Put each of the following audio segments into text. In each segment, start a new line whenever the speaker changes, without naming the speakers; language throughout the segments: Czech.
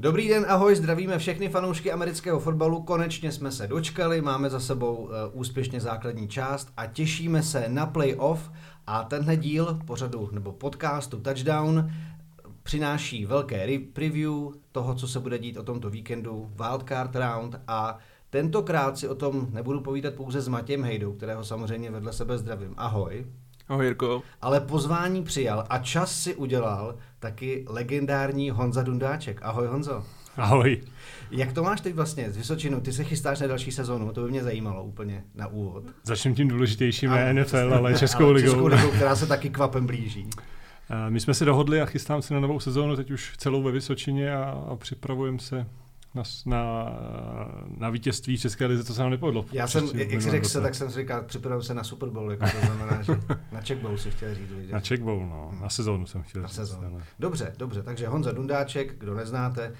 Dobrý den, ahoj, zdravíme všechny fanoušky amerického fotbalu. Konečně jsme se dočkali, máme za sebou uh, úspěšně základní část a těšíme se na playoff. A tenhle díl pořadu nebo podcastu Touchdown přináší velké preview toho, co se bude dít o tomto víkendu, Wildcard Round a tentokrát si o tom nebudu povídat pouze s Matějem Hejdou, kterého samozřejmě vedle sebe zdravím. Ahoj.
Ahoj Jirko.
Ale pozvání přijal a čas si udělal taky legendární Honza Dundáček. Ahoj Honzo.
Ahoj.
Jak to máš teď vlastně z Vysočinu? Ty se chystáš na další sezonu, to by mě zajímalo úplně na úvod.
Začnu tím důležitějším ne NFL, ale Českou ale ligou.
Českou ligou, která se taky kvapem blíží.
My jsme se dohodli a chystám se na novou sezónu, teď už celou ve Vysočině a, a připravujeme se na, na, na vítězství České lize, to se nám nepovedlo.
Já jsem, jak jsi řekl se, tak jsem si říkal, připravím se na Super Bowl, jako to znamená, že na Czech Bowl si chtěl říct. Vidět.
Na Czech Bowl, no, na sezónu jsem chtěl
na
říct.
Sezónu. Dobře, dobře, takže Honza Dundáček, kdo neznáte,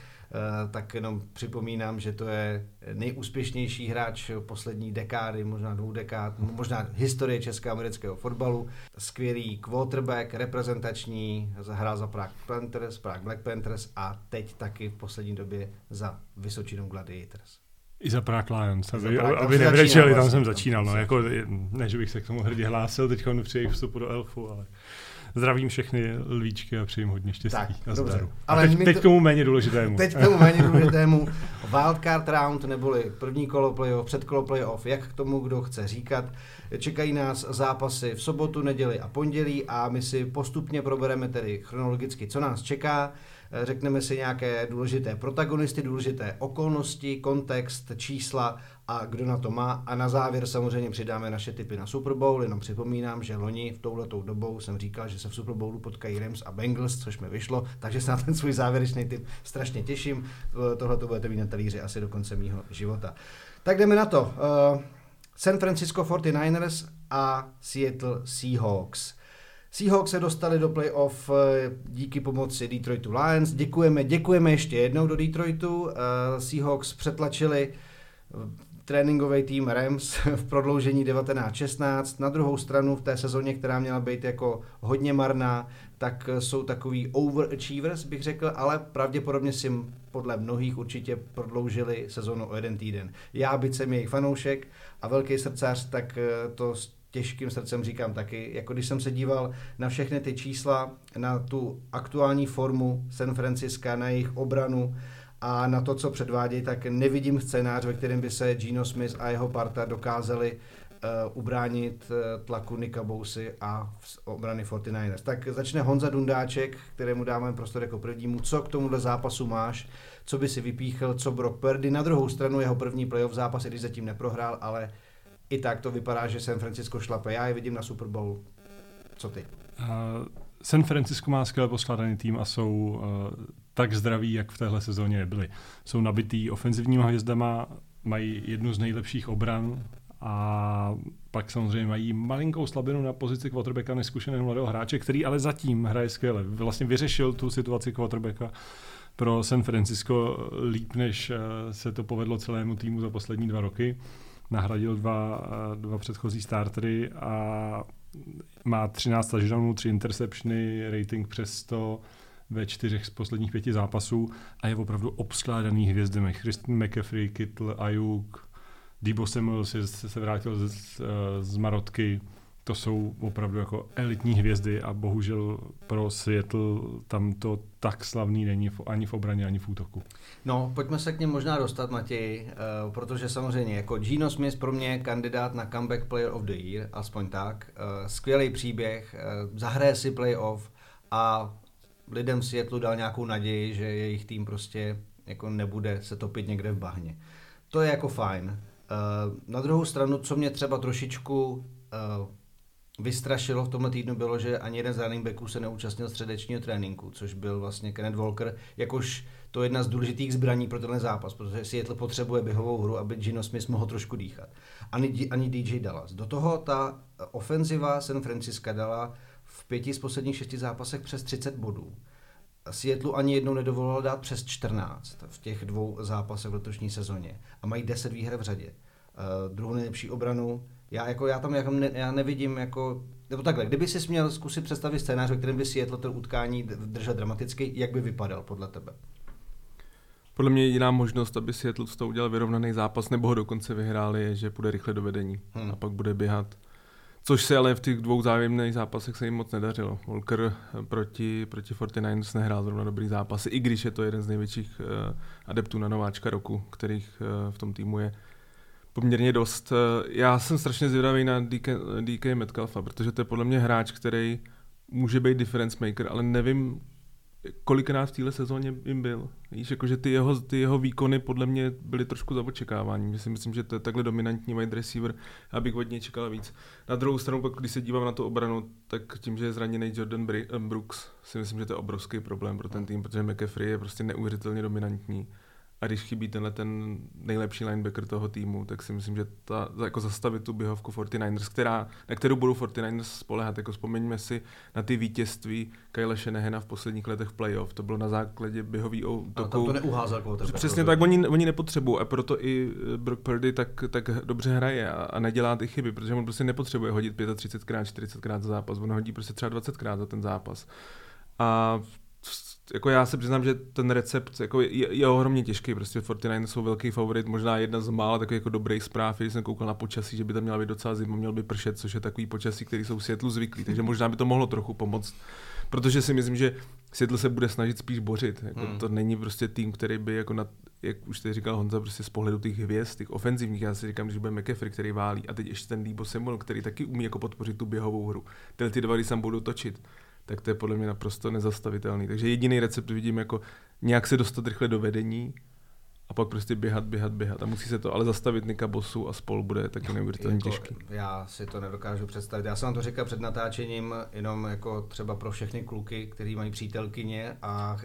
tak jenom připomínám, že to je nejúspěšnější hráč poslední dekády, možná dvou dekád, možná historie českého amerického fotbalu. Skvělý quarterback, reprezentační, hrál za Prague Panthers, Prague Black Panthers a teď taky v poslední době za Vysočinou Gladiators.
I za Prague Lions, aby, za Prague, aby nebrečeli, tam jsem začínal. No, jako, ne, že bych se k tomu hrdě hlásil teď při jejich vstupu do Elfu, ale Zdravím všechny lvíčky a přeji jim hodně štěstí tak, a dobře. zdaru. Ale a teď, teď k tomu méně důležitému.
Teď k tomu méně důležitému. Wildcard round neboli první kolo playoff, předkolo playoff, jak k tomu kdo chce říkat. Čekají nás zápasy v sobotu, neděli a pondělí a my si postupně probereme tedy chronologicky, co nás čeká. Řekneme si nějaké důležité protagonisty, důležité okolnosti, kontext, čísla a kdo na to má. A na závěr samozřejmě přidáme naše typy na Super Bowl. Jenom připomínám, že loni v touhletou dobou jsem říkal, že se v Super Bowlu potkají Rams a Bengals, což mi vyšlo, takže se na ten svůj závěrečný typ strašně těším. Tohle to budete mít na talíři asi do konce mýho života. Tak jdeme na to. Uh, San Francisco 49ers a Seattle Seahawks. Seahawks se dostali do playoff eh, díky pomoci Detroitu Lions. Děkujeme, děkujeme ještě jednou do Detroitu. Uh, Seahawks přetlačili tréninkový tým Rams v prodloužení 19-16. Na druhou stranu v té sezóně, která měla být jako hodně marná, tak jsou takový overachievers, bych řekl, ale pravděpodobně si podle mnohých určitě prodloužili sezonu o jeden týden. Já, byť jsem jejich fanoušek a velký srdcař, tak eh, to s těžkým srdcem říkám taky. Jako když jsem se díval na všechny ty čísla, na tu aktuální formu San Francisca, na jejich obranu, a na to, co předvádějí, tak nevidím scénář, ve kterém by se Gino Smith a jeho parta dokázali uh, ubránit uh, tlaku Nika Bousy a obrany 49ers. Tak začne Honza Dundáček, kterému dáme prostor jako prvnímu. Co k tomuhle zápasu máš? Co by si vypíchl? Co Brock Purdy? Na druhou stranu jeho první playoff zápas, když zatím neprohrál, ale i tak to vypadá, že San Francisco šlape. Já je vidím na Super Bowl. Co ty? Uh,
San Francisco má skvěle poskladaný tým a jsou uh, tak zdraví, jak v téhle sezóně nebyli. Jsou nabitý ofenzivníma hvězdama, mají jednu z nejlepších obran a pak samozřejmě mají malinkou slabinu na pozici quarterbacka neskušeného mladého hráče, který ale zatím hraje skvěle. Vlastně vyřešil tu situaci quarterbacka pro San Francisco líp, než eh, se to povedlo celému týmu za poslední dva roky. Nahradil dva, eh, dva předchozí startery a má 13 touchdownů, 3 interceptiony, rating přes 100, ve čtyřech z posledních pěti zápasů a je opravdu obskládaný hvězdami. Christian McAfee, Kittle, Ayuk, Debo Samuel se, se vrátil z, z Marotky, to jsou opravdu jako elitní hvězdy a bohužel pro Seattle tam to tak slavný není ani v obraně, ani v útoku.
No, pojďme se k něm možná dostat, Matěj, uh, protože samozřejmě jako Gino Smith pro mě kandidát na comeback player of the year, aspoň tak. Uh, skvělý příběh, uh, zahraje si playoff a lidem Seattleu dal nějakou naději, že jejich tým prostě jako nebude se topit někde v bahně. To je jako fajn. Na druhou stranu, co mě třeba trošičku vystrašilo v tomhle týdnu bylo, že ani jeden z running backů se neúčastnil středečního tréninku, což byl vlastně Kenneth Walker, jakož to je jedna z důležitých zbraní pro tenhle zápas, protože Seattle potřebuje běhovou hru, aby Gino Smith mohl trošku dýchat. Ani, ani DJ Dallas. Do toho ta ofenziva San Francisco dala v pěti z posledních šesti zápasech přes 30 bodů. Seattleu ani jednou nedovolila dát přes 14 v těch dvou zápasech v letošní sezóně. A mají 10 výher v řadě. Uh, druhou nejlepší obranu. Já, jako, já tam jako ne, já nevidím jako nebo takhle, kdyby si měl zkusit představit scénář, ve kterém by Seattle to utkání držel dramaticky, jak by vypadal podle tebe?
Podle mě jediná možnost, aby Seattle z toho udělal vyrovnaný zápas, nebo ho dokonce vyhráli, je, že půjde rychle do vedení hmm. a pak bude běhat. Což se ale v těch dvou zájemných zápasech se jim moc nedařilo. Walker proti, proti 49ers nehrál zrovna dobrý zápas, i když je to jeden z největších uh, adeptů na nováčka roku, kterých uh, v tom týmu je poměrně dost. Já jsem strašně zvědavý na DK, DK Metcalfa, protože to je podle mě hráč, který může být difference maker, ale nevím, kolikrát v téhle sezóně jim byl. Víš, jakože ty jeho, ty jeho výkony podle mě byly trošku za očekávání. Myslím, myslím, že to je takhle dominantní wide receiver, abych od něj čekal víc. Na druhou stranu, pak, když se dívám na tu obranu, tak tím, že je zraněný Jordan Brooks, si myslím, že to je obrovský problém pro ten tým, protože McAfee je prostě neuvěřitelně dominantní. A když chybí tenhle ten nejlepší linebacker toho týmu, tak si myslím, že ta, jako zastavit tu běhovku 49ers, která, na kterou budou 49ers spolehat. Jako vzpomeňme si na ty vítězství Kyle Shanahana v posledních letech playoff. To bylo na základě běhový útoku.
A tam to neuházel
Přesně tak, oni, oni nepotřebují a proto i eh, Brock Purdy tak, tak dobře hraje a, a nedělá ty chyby, protože on prostě nepotřebuje hodit 35krát, 40krát za zápas, on hodí prostě třeba 20krát za ten zápas. A jako já se přiznám, že ten recept jako je, je ohromně těžký, prostě 49 jsou velký favorit, možná jedna z mála takových jako dobrých zpráv, když jsem koukal na počasí, že by tam měla být docela zima, měl by pršet, což je takový počasí, který jsou v Seattle zvyklí, takže možná by to mohlo trochu pomoct, protože si myslím, že Seattle se bude snažit spíš bořit, jako hmm. to není prostě tým, který by jako na, jak už teď říkal Honza, prostě z pohledu těch hvězd, těch ofenzivních, já si říkám, když bude McAfee, který válí, a teď ještě ten Debo Samuel, který taky umí jako podpořit tu běhovou hru. Tyhle ty dva, když budou točit, tak to je podle mě naprosto nezastavitelný. Takže jediný recept vidím jako nějak se dostat rychle do vedení a pak prostě běhat, běhat, běhat. A musí se to ale zastavit Nika Bosu a spol bude taky neuvěřitelně jako, těžký.
Já si to nedokážu představit. Já jsem vám to říkal před natáčením, jenom jako třeba pro všechny kluky, kteří mají přítelkyně a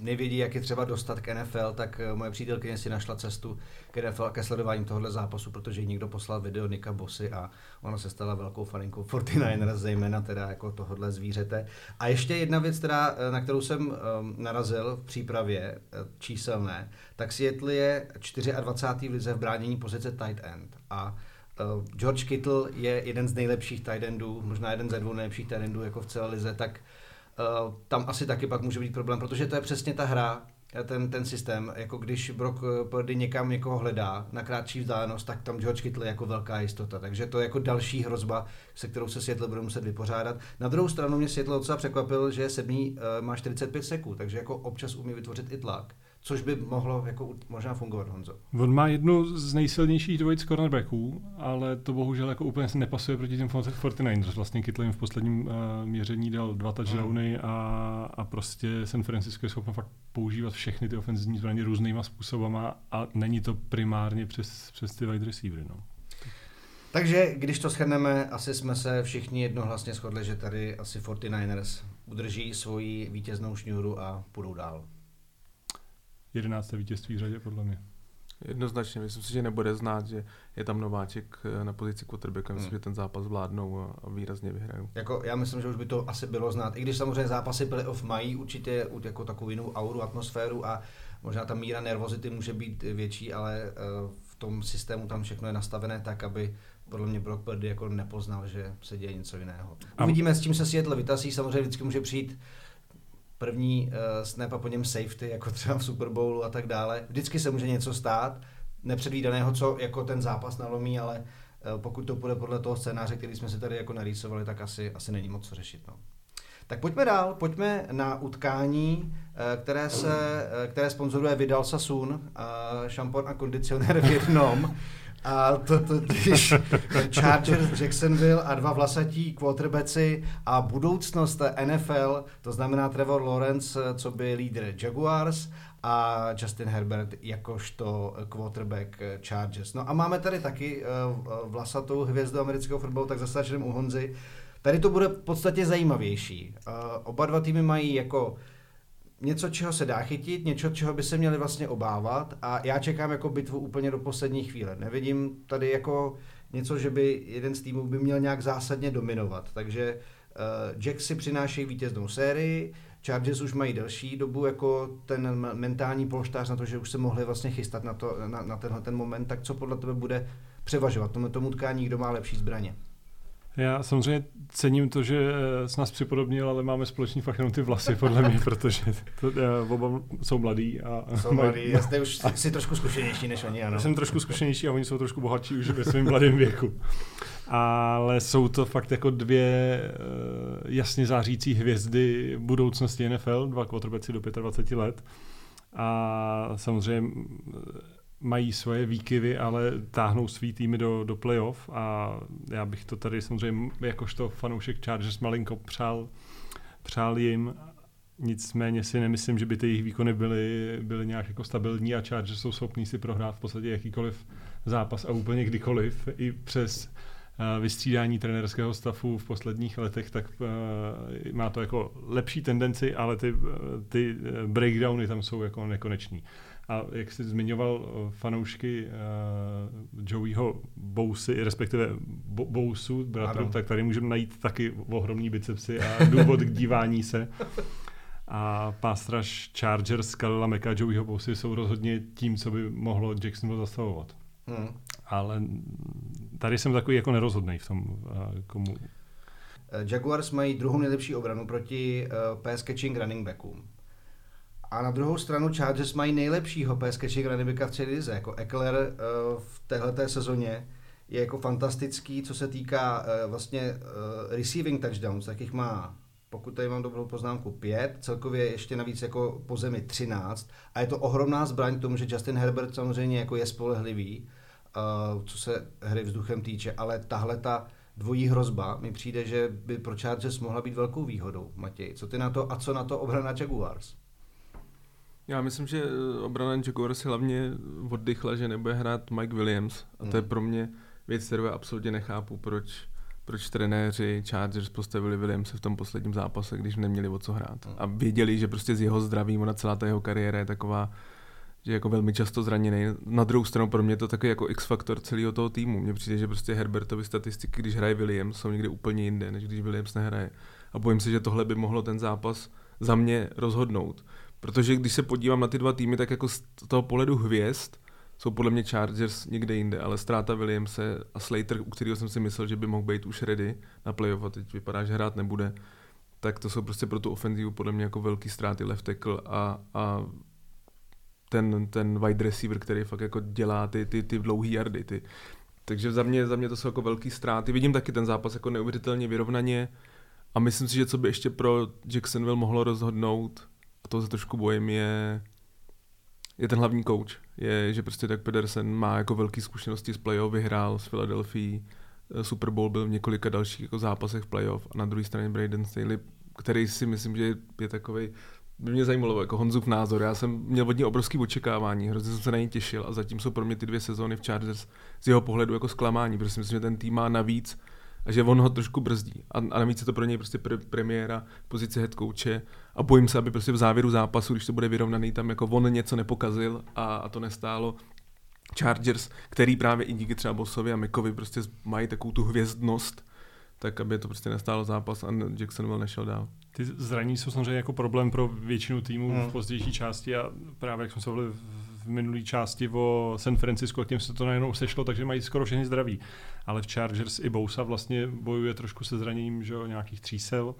nevědí, jak je třeba dostat k NFL, tak moje přítelkyně si našla cestu k NFL ke sledování tohohle zápasu, protože jí někdo poslal video Nika Bosy a ona se stala velkou faninkou 49ers, zejména teda jako tohohle zvířete. A ještě jedna věc, teda, na kterou jsem um, narazil v přípravě eh, číselné, tak Seattle je 24. v lize v bránění pozice tight end. A uh, George Kittle je jeden z nejlepších tight endů, možná jeden ze dvou nejlepších tight endů jako v celé lize, tak uh, tam asi taky pak může být problém, protože to je přesně ta hra, ten, ten systém, jako když Brock Purdy někam někoho hledá na krátší vzdálenost, tak tam George Kittle je jako velká jistota. Takže to je jako další hrozba, se kterou se Seattle bude muset vypořádat. Na druhou stranu mě Seattle docela překvapil, že sedmý má 45 sekund, takže jako občas umí vytvořit i tlak což by mohlo jako možná fungovat, Honzo.
On má jednu z nejsilnějších dvojic cornerbacků, ale to bohužel jako úplně se nepasuje proti těm 49ers. Vlastně Kittle v posledním uh, měření dal dva touchdowny hmm. a, a prostě San Francisco je schopno fakt používat všechny ty ofenzivní zbraně různýma způsobama a není to primárně přes, přes ty wide receivery. No.
Takže když to shrneme, asi jsme se všichni jednohlasně shodli, že tady asi 49ers udrží svoji vítěznou šňůru a půjdou dál.
11. vítězství v řadě, podle mě.
Jednoznačně, myslím si, že nebude znát, že je tam nováček eh, na pozici quarterbacka, myslím, hmm. že ten zápas vládnou a, a výrazně vyhrajou.
Jako, já myslím, že už by to asi bylo znát, i když samozřejmě zápasy playoff mají určitě jako takovou jinou auru, atmosféru a možná ta míra nervozity může být větší, ale eh, v tom systému tam všechno je nastavené tak, aby podle mě Brock Purdy jako nepoznal, že se děje něco jiného. Uvidíme, s čím se Seattle vytasí, samozřejmě vždycky může přijít první uh, snap a po něm safety, jako třeba v Super Bowlu a tak dále. Vždycky se může něco stát, nepředvídaného, co jako ten zápas nalomí, ale uh, pokud to půjde podle toho scénáře, který jsme si tady jako narýsovali, tak asi, asi není moc co řešit. No. Tak pojďme dál, pojďme na utkání, eh, které, se, které sponzoruje Vidal Sassoon, šampon a kondicionér v jednom. A to, to, když Chargers, Jacksonville a dva vlasatí quarterbacki a budoucnost NFL, to znamená Trevor Lawrence, co by lídr Jaguars a Justin Herbert jakožto quarterback Chargers. No a máme tady taky uh, vlasatou hvězdu amerického fotbalu, tak zase u Honzy. Tady to bude v podstatě zajímavější. Uh, oba dva týmy mají jako něco, čeho se dá chytit, něco, čeho by se měli vlastně obávat a já čekám jako bitvu úplně do poslední chvíle. Nevidím tady jako něco, že by jeden z týmů by měl nějak zásadně dominovat, takže uh, Jack si přináší vítěznou sérii, Chargers už mají delší dobu jako ten mentální polštář na to, že už se mohli vlastně chystat na, to, na, na tenhle ten moment, tak co podle tebe bude převažovat tomu, tomu tkání, kdo má lepší zbraně?
Já samozřejmě cením to, že s nás připodobnil, ale máme společný fakt jenom ty vlasy, podle mě, protože to, uh, oba jsou mladí. A
jsou mladí, já jste už jsi trošku zkušenější než oni, ano.
Jsem trošku zkušenější a oni jsou trošku bohatší už ve svém mladém věku. Ale jsou to fakt jako dvě uh, jasně zářící hvězdy budoucnosti NFL, dva quarterbacki do 25 let. A samozřejmě mají svoje výkyvy, ale táhnou svý týmy do, do playoff. A já bych to tady samozřejmě jakožto fanoušek Chargers malinko přál, přál jim, nicméně si nemyslím, že by ty jejich výkony byly, byly nějak jako stabilní a Chargers jsou schopní si prohrát v podstatě jakýkoliv zápas a úplně kdykoliv. I přes uh, vystřídání trenerského stavu v posledních letech, tak uh, má to jako lepší tendenci, ale ty, ty breakdowny tam jsou jako nekoneční. A jak jsi zmiňoval eh, fanoušky uh, Joeyho Bousy, respektive Bo- Bousu, bratru, tak tady můžeme najít taky ohromný bicepsy a důvod k dívání se. A pástraž Chargers, Kalila Meka, Joeyho Bousy jsou rozhodně tím, co by mohlo Jacksonville zastavovat. Hmm. Ale tady jsem takový jako nerozhodný v tom, uh, komu.
Jaguars mají druhou nejlepší obranu proti uh, pass catching running backům. A na druhou stranu Chargers mají nejlepšího catching running v lize, jako Eckler uh, v téhleté sezóně je jako fantastický, co se týká uh, vlastně uh, receiving touchdowns, tak jich má pokud tady mám dobrou poznámku, pět, celkově ještě navíc jako po zemi 13 a je to ohromná zbraň k tomu, že Justin Herbert samozřejmě jako je spolehlivý, uh, co se hry vzduchem týče, ale tahle ta dvojí hrozba mi přijde, že by pro Chargers mohla být velkou výhodou, Matěj. Co ty na to a co na to obrana Jaguars?
Já myslím, že eh, obrana Jaguars si hlavně oddychla, že nebude hrát Mike Williams. A to je hmm. pro mě věc, kterou já absolutně nechápu, proč, proč trenéři Chargers postavili Williamse v tom posledním zápase, když neměli o co hrát. Hmm. A věděli, že prostě z jeho zdravím, ona celá ta jeho kariéra je taková, že jako velmi často zraněný. Na druhou stranu pro mě to taky jako X-faktor celého toho týmu. Mně přijde, že prostě Herbertovi statistiky, když hraje Williams, jsou někde úplně jinde, než když Williams nehraje. A bojím se, že tohle by mohlo ten zápas za mě rozhodnout. Protože když se podívám na ty dva týmy, tak jako z toho pohledu hvězd jsou podle mě Chargers někde jinde, ale ztráta Williamse a Slater, u kterého jsem si myslel, že by mohl být už ready na playoff a teď vypadá, že hrát nebude, tak to jsou prostě pro tu ofenzivu podle mě jako velký ztráty left tackle a, a ten, ten wide receiver, který fakt jako dělá ty, ty, ty dlouhý yardy. Ty. Takže za mě, za mě to jsou jako velký ztráty. Vidím taky ten zápas jako neuvěřitelně vyrovnaně a myslím si, že co by ještě pro Jacksonville mohlo rozhodnout, a to se trošku bojím, je, je ten hlavní coach. Je, že prostě tak Pedersen má jako velké zkušenosti z playoff, vyhrál s Philadelphia, eh, Super Bowl byl v několika dalších jako zápasech v playoff a na druhé straně Braden Staley, který si myslím, že je takový by mě zajímalo jako Honzův názor. Já jsem měl od něj obrovský očekávání, hrozně jsem se na něj těšil a zatím jsou pro mě ty dvě sezóny v Chargers z jeho pohledu jako zklamání, protože si myslím, že ten tým má navíc a že on ho trošku brzdí. A, a navíc je to pro něj prostě pre, premiéra v pozici head coache a bojím se, aby prostě v závěru zápasu, když to bude vyrovnaný, tam jako on něco nepokazil a, a to nestálo. Chargers, který právě i díky třeba Bossovi a Mikovi prostě mají takovou tu hvězdnost, tak aby to prostě nestálo zápas a Jacksonville nešel dál.
Ty zranění jsou samozřejmě jako problém pro většinu týmů hmm. v pozdější části a právě jak jsme se volili v minulé části o San Francisco, a tím se to najednou sešlo, takže mají skoro všechny zdraví. Ale v Chargers i Bousa vlastně bojuje trošku se zraněním že, nějakých třísel.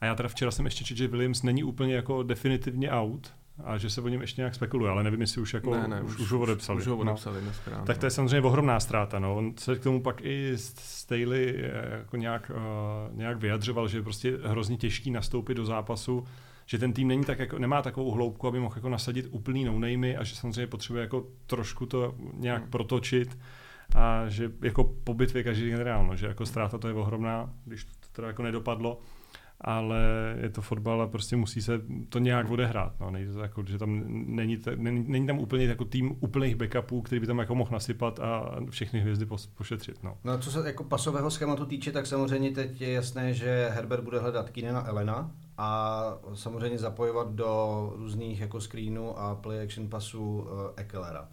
A já teda včera jsem ještě četl, že Williams není úplně jako definitivně out, a že se o něm ještě nějak spekuluje, ale nevím, jestli už, jako,
ne, ne,
už, už, ho odepsali.
Už ho odepsali no. dneska,
Tak to je samozřejmě ohromná ztráta. No. On se k tomu pak i Staley eh, jako nějak, uh, nějak vyjadřoval, že je prostě hrozně těžký nastoupit do zápasu, že ten tým není tak jako, nemá takovou hloubku, aby mohl jako nasadit úplný no a že samozřejmě potřebuje jako trošku to nějak hmm. protočit a že jako po bitvě každý generál, no, že jako ztráta to je ohromná, když to teda jako nedopadlo ale je to fotbal a prostě musí se to nějak odehrát. No. Nejde to jako, že tam není, není, není, tam úplně jako tým úplných backupů, který by tam jako mohl nasypat a všechny hvězdy pošetřit. No.
no co se jako pasového schématu týče, tak samozřejmě teď je jasné, že Herbert bude hledat Kinena Elena a samozřejmě zapojovat do různých jako screenů a play action pasů uh, Ekelera.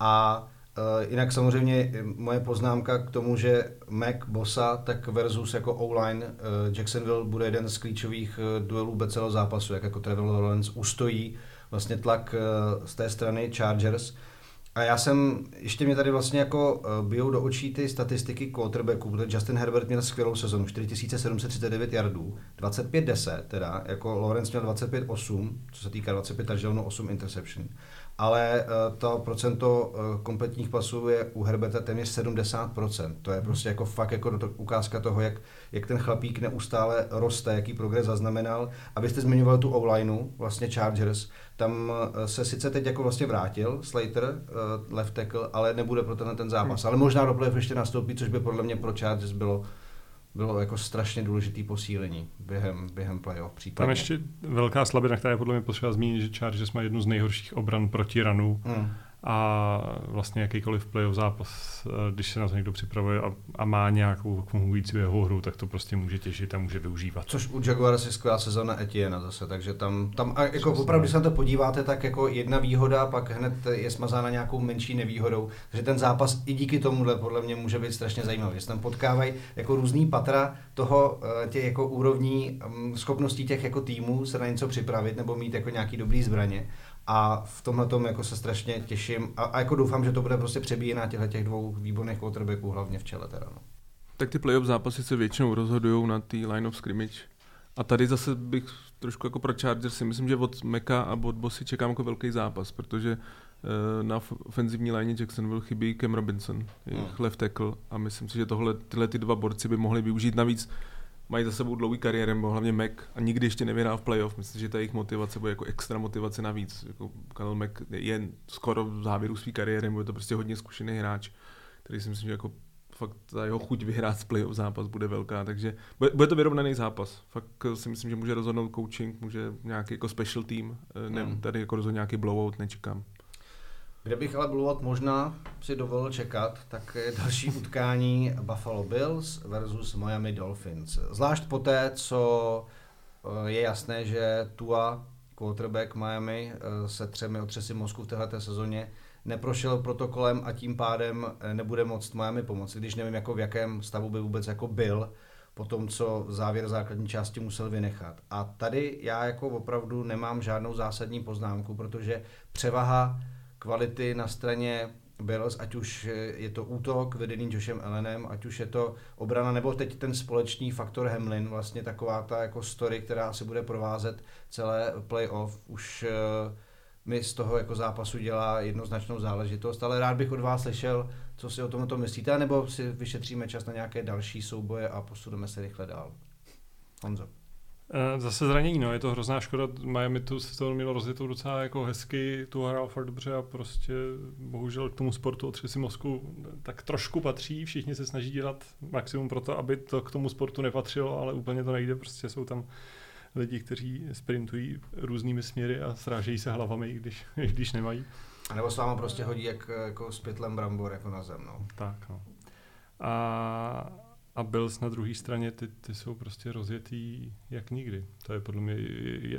A Uh, jinak samozřejmě moje poznámka k tomu, že Mac Bossa tak versus jako O-line uh, Jacksonville bude jeden z klíčových duelů celého zápasu, jak jako Trevor Lawrence ustojí vlastně tlak z té strany Chargers. A já jsem, ještě mě tady vlastně jako uh, bijou do očí ty statistiky quarterbacků, protože Justin Herbert měl skvělou sezonu, 4739 yardů, 25-10 teda, jako Lawrence měl 25-8, co se týká 25 touchdownů, 8 interception ale uh, to procento uh, kompletních pasů je u Herberta téměř 70%. To je prostě jako fakt jako to, ukázka toho, jak, jak ten chlapík neustále roste, jaký progres zaznamenal. Abyste zmiňoval tu online vlastně Chargers, tam uh, se sice teď jako vlastně vrátil Slater, left tackle, ale nebude pro tenhle ten zápas. Hmm. Ale možná do ještě nastoupí, což by podle mě pro Chargers bylo bylo jako strašně důležitý posílení během, během playoff případně.
Tam ještě velká slabina, která je podle mě potřeba zmínit, že Chargers má jednu z nejhorších obran proti ranu. Hmm a vlastně jakýkoliv playoff zápas, eh, když se na to někdo připravuje a, a má nějakou fungující jeho hru, tak to prostě může těžit a může využívat.
Což u Jaguars je skvělá sezóna Etienne zase, takže tam, tam a jako opravdu, když se na to podíváte, tak jako jedna výhoda, pak hned je smazána nějakou menší nevýhodou, takže ten zápas i díky tomuhle podle mě může být strašně zajímavý, že tam potkávají jako různý patra toho eh, těch jako úrovní mm, schopností těch jako týmů se na něco připravit nebo mít jako nějaký dobrý zbraně a v tomhle tom jako se strašně těším a, a, jako doufám, že to bude prostě přebíjená těchto těch dvou výborných quarterbacků, hlavně v čele teda. No.
Tak ty playoff zápasy se většinou rozhodují na té line of scrimmage. A tady zase bych trošku jako pro Chargers si myslím, že od Meka a od Bossy čekám jako velký zápas, protože uh, na ofenzivní line Jacksonville chybí Cam Robinson, jejich hmm. left tackle a myslím si, že tohle, tyhle ty dva borci by mohli využít navíc mají za sebou dlouhý kariéru, nebo hlavně Mac a nikdy ještě nevyhrál v playoff. Myslím, že ta jejich motivace bude jako extra motivace navíc. Jako Khalil Mac je skoro v závěru své kariéry, bude to prostě hodně zkušený hráč, který si myslím, že jako fakt ta jeho chuť vyhrát playoff zápas bude velká, takže bude, bude to vyrovnaný zápas. Fakt si myslím, že může rozhodnout coaching, může nějaký jako special team, eh, ne, hmm. tady jako rozhodnout nějaký blowout, nečekám.
Kde bych ale Bluot možná si dovolil čekat, tak je další utkání Buffalo Bills versus Miami Dolphins. Zvlášť poté, co eh, je jasné, že Tua, quarterback Miami, eh, se třemi otřesy mozku v této sezóně neprošel protokolem a tím pádem eh, nebude moct Miami pomoci, když nevím, jako v jakém stavu by vůbec jako byl po tom, co závěr základní části musel vynechat. A tady já jako opravdu nemám žádnou zásadní poznámku, protože převaha kvality na straně Bills, ať už je to útok vedený Joshem Ellenem, ať už je to obrana, nebo teď ten společný faktor Hamlin, vlastně taková ta jako story, která se bude provázet celé playoff, už uh, mi z toho jako zápasu dělá jednoznačnou záležitost, ale rád bych od vás slyšel, co si o tomto myslíte, nebo si vyšetříme čas na nějaké další souboje a posuneme se rychle dál. Honzo.
Eh, zase zranění, no, je to hrozná škoda. Miami tu se to mělo rozjetou docela jako hezky, tu hrál fakt dobře a prostě bohužel k tomu sportu otřesy mozku tak trošku patří. Všichni se snaží dělat maximum pro to, aby to k tomu sportu nepatřilo, ale úplně to nejde, prostě jsou tam lidi, kteří sprintují různými směry a srážejí se hlavami, když, když nemají.
A nebo s váma prostě hodí jak, jako s pytlem brambor jako na zem, no.
Tak, no. A a Bills na druhé straně, ty, ty jsou prostě rozjetý jak nikdy. To je podle mě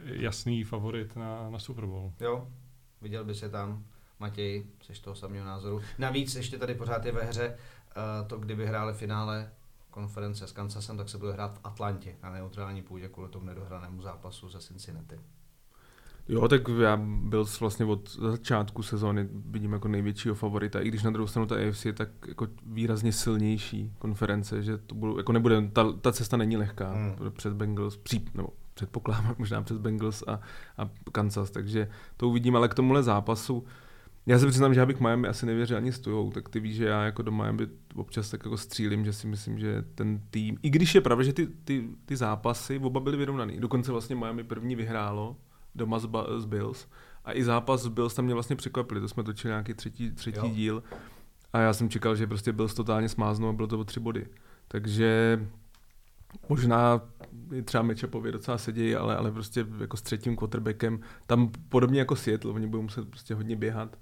jasný favorit na, na Super Bowl.
Jo, viděl by se tam. Matěj, jsi toho samého názoru. Navíc ještě tady pořád je ve hře uh, to, kdyby hráli finále konference s Kansasem, tak se bude hrát v Atlantě na neutrální půdě kvůli tomu nedohranému zápasu ze Cincinnati.
Jo, tak já byl vlastně od začátku sezóny vidím jako největšího favorita, i když na druhou stranu ta AFC je tak jako výrazně silnější konference, že to budou, jako nebude, ta, ta cesta není lehká hmm. před Bengals, pří, nebo předpokládám možná přes Bengals a, a Kansas, takže to uvidím, ale k tomuhle zápasu, já se přiznám, že já bych Miami asi nevěřil ani stujou, tak ty víš, že já jako do Miami občas tak jako střílím, že si myslím, že ten tým, i když je pravda, že ty, ty, ty zápasy oba byly vyrovnaný, dokonce vlastně Miami první vyhrálo, doma z, ba- z Bills. A i zápas z Bills tam mě vlastně překvapili, to jsme točili nějaký třetí, třetí jo. díl. A já jsem čekal, že prostě Bills totálně smáznou a bylo to o tři body. Takže možná i třeba Mitchupovi docela sedějí, ale, ale prostě jako s třetím quarterbackem, tam podobně jako Seattle, oni budou muset prostě hodně běhat.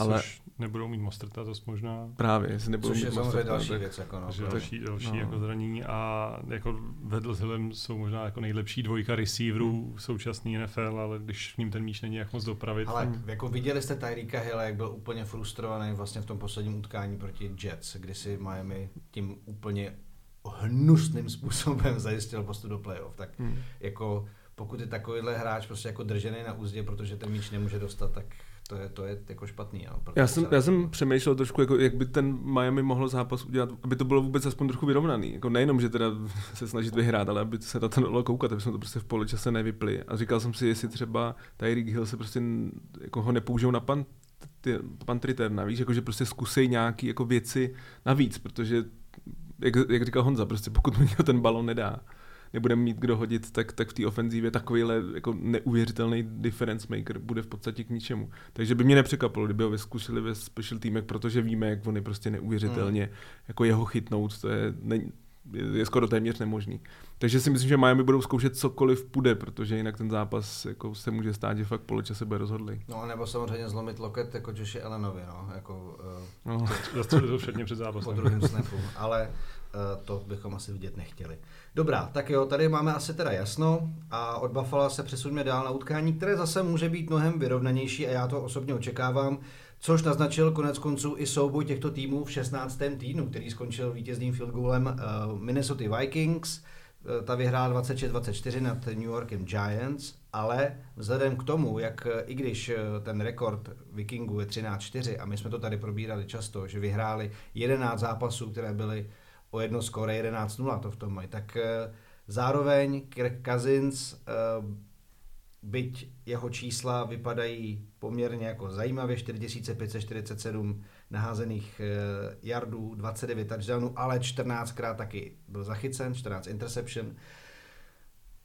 Ale Což nebudou mít Mostrta, to možná.
Právě, jestli nebudou
Což
mít je
samozřejmě další tak, věc. Jako no,
další, další no. jako zranění a jako vedl s Hillem jsou možná jako nejlepší dvojka receiverů hmm. současný NFL, ale když ním ten míč není jak moc dopravit.
Ale hmm. jako viděli jste Tyrika Hilla, jak byl úplně frustrovaný vlastně v tom posledním utkání proti Jets, kdy si Miami tím úplně hnusným způsobem zajistil postup do playoff. Tak hmm. jako pokud je takovýhle hráč prostě jako držený na úzdě, protože ten míč nemůže dostat, tak to je, to je jako špatný. No,
já, jsem, já jsem přemýšlel trošku, jako, jak by ten Miami mohl zápas udělat, aby to bylo vůbec aspoň trochu vyrovnaný. Jako nejenom, že teda se snažit vyhrát, ale aby se na to dalo koukat, aby jsme to prostě v poločase nevypli. A říkal jsem si, jestli třeba Tyreek Hill se prostě jako ho nepoužijou na pan, ty, pan Triterna, víš, jako, že prostě zkusej nějaký jako věci navíc, protože jak, jak říkal Honza, prostě pokud mi ten balon nedá, nebudeme mít kdo hodit, tak, tak v té ofenzívě takovýhle jako neuvěřitelný difference maker bude v podstatě k ničemu. Takže by mě nepřekvapilo, kdyby ho vyzkusili ve special týmek, protože víme, jak on je prostě neuvěřitelně hmm. jako jeho chytnout, to je, ne, je skoro téměř nemožný. Takže si myslím, že Miami budou zkoušet cokoliv půjde, protože jinak ten zápas jako se může stát, že fakt poločase bude rozhodlý.
No nebo samozřejmě zlomit loket jako Joshi Allenovi, no, jako uh,
no. to, to před zápasem.
Po druhém snapu, ale to bychom asi vidět nechtěli. Dobrá, tak jo, tady máme asi teda jasno a od Buffalo se přesuneme dál na utkání, které zase může být mnohem vyrovnanější a já to osobně očekávám, což naznačil konec konců i souboj těchto týmů v 16. týdnu, který skončil vítězným field goalem uh, Minnesota Vikings. Uh, ta vyhrála 26-24 nad New Yorkem Giants, ale vzhledem k tomu, jak i když ten rekord Vikingů je 13-4 a my jsme to tady probírali často, že vyhráli 11 zápasů, které byly o jedno skóre 11-0 to v tom mají. Tak eh, zároveň Kirk Cousins, eh, byť jeho čísla vypadají poměrně jako zajímavě, 4547 naházených eh, yardů, 29 touchdownů, ale 14krát taky byl zachycen, 14 interception.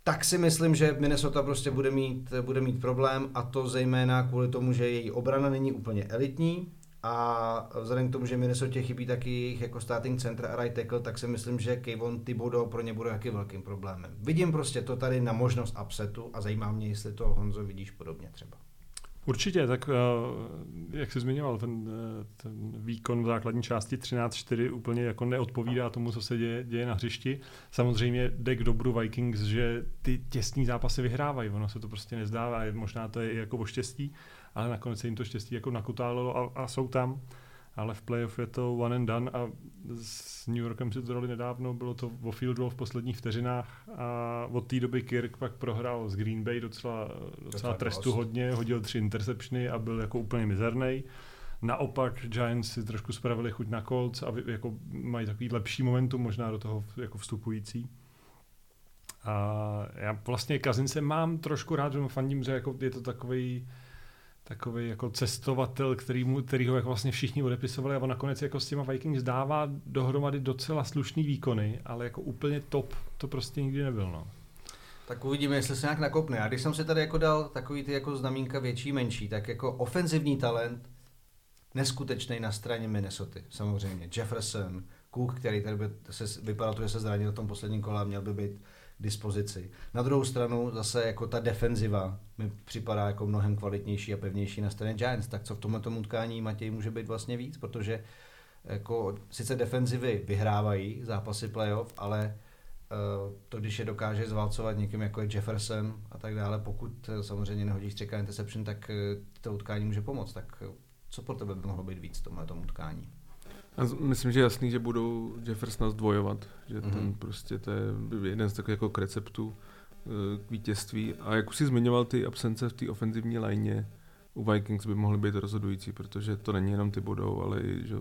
Tak si myslím, že Minnesota prostě bude mít, bude mít problém a to zejména kvůli tomu, že její obrana není úplně elitní, a vzhledem k tomu, že Minnesota chybí taky jako starting center a right tackle, tak si myslím, že Kevon Thibodeau pro ně bude taky velkým problémem. Vidím prostě to tady na možnost upsetu a zajímá mě, jestli to Honzo vidíš podobně třeba.
Určitě, tak eh, jak jsi zmiňoval, ten, eh, ten výkon v základní části 13-4 úplně jako neodpovídá tomu, co se děje, děje na hřišti. Samozřejmě jde k dobru Vikings, že ty těsní zápasy vyhrávají, ono se to prostě nezdává, možná to je i jako o štěstí, ale nakonec se jim to štěstí jako nakutálilo a, a jsou tam. Ale v playoff je to one and done a s New Yorkem si to dali nedávno, bylo to o field goal v posledních vteřinách a od té doby Kirk pak prohrál z Green Bay docela, docela trestu hodně, hodil tři interceptiony a byl jako úplně mizerný. Naopak Giants si trošku spravili chuť na Colts a jako mají takový lepší momentum možná do toho jako vstupující. A já vlastně Kazince mám trošku rád, že fandím, že jako je to takový takový jako cestovatel, který, mu, který ho jako vlastně všichni odepisovali a on nakonec jako s těma Vikings dává dohromady docela slušný výkony, ale jako úplně top to prostě nikdy nebyl. No.
Tak uvidíme, jestli se nějak nakopne. A když jsem si tady jako dal takový ty jako znamínka větší, menší, tak jako ofenzivní talent neskutečný na straně Minnesota, samozřejmě. Jefferson, Cook, který tady by se, vypadal, že se zranil v tom posledním kole měl by být dispozici. Na druhou stranu zase jako ta defenziva mi připadá jako mnohem kvalitnější a pevnější na straně Giants. Tak co v tomto utkání Matěj může být vlastně víc, protože jako sice defenzivy vyhrávají zápasy playoff, ale uh, to, když je dokáže zválcovat někým jako je Jefferson a tak dále, pokud uh, samozřejmě nehodí střeka interception, tak uh, to utkání může pomoct. Tak co pro tebe by mohlo být víc v tomhle utkání?
A myslím, že je jasný, že budou Jeffersona zdvojovat, že mm-hmm. ten prostě to je jeden z takových jako receptů eh, k vítězství. A jak už jsi zmiňoval ty absence v té ofenzivní lajně, u Vikings by mohly být rozhodující, protože to není jenom ty budou, ale i že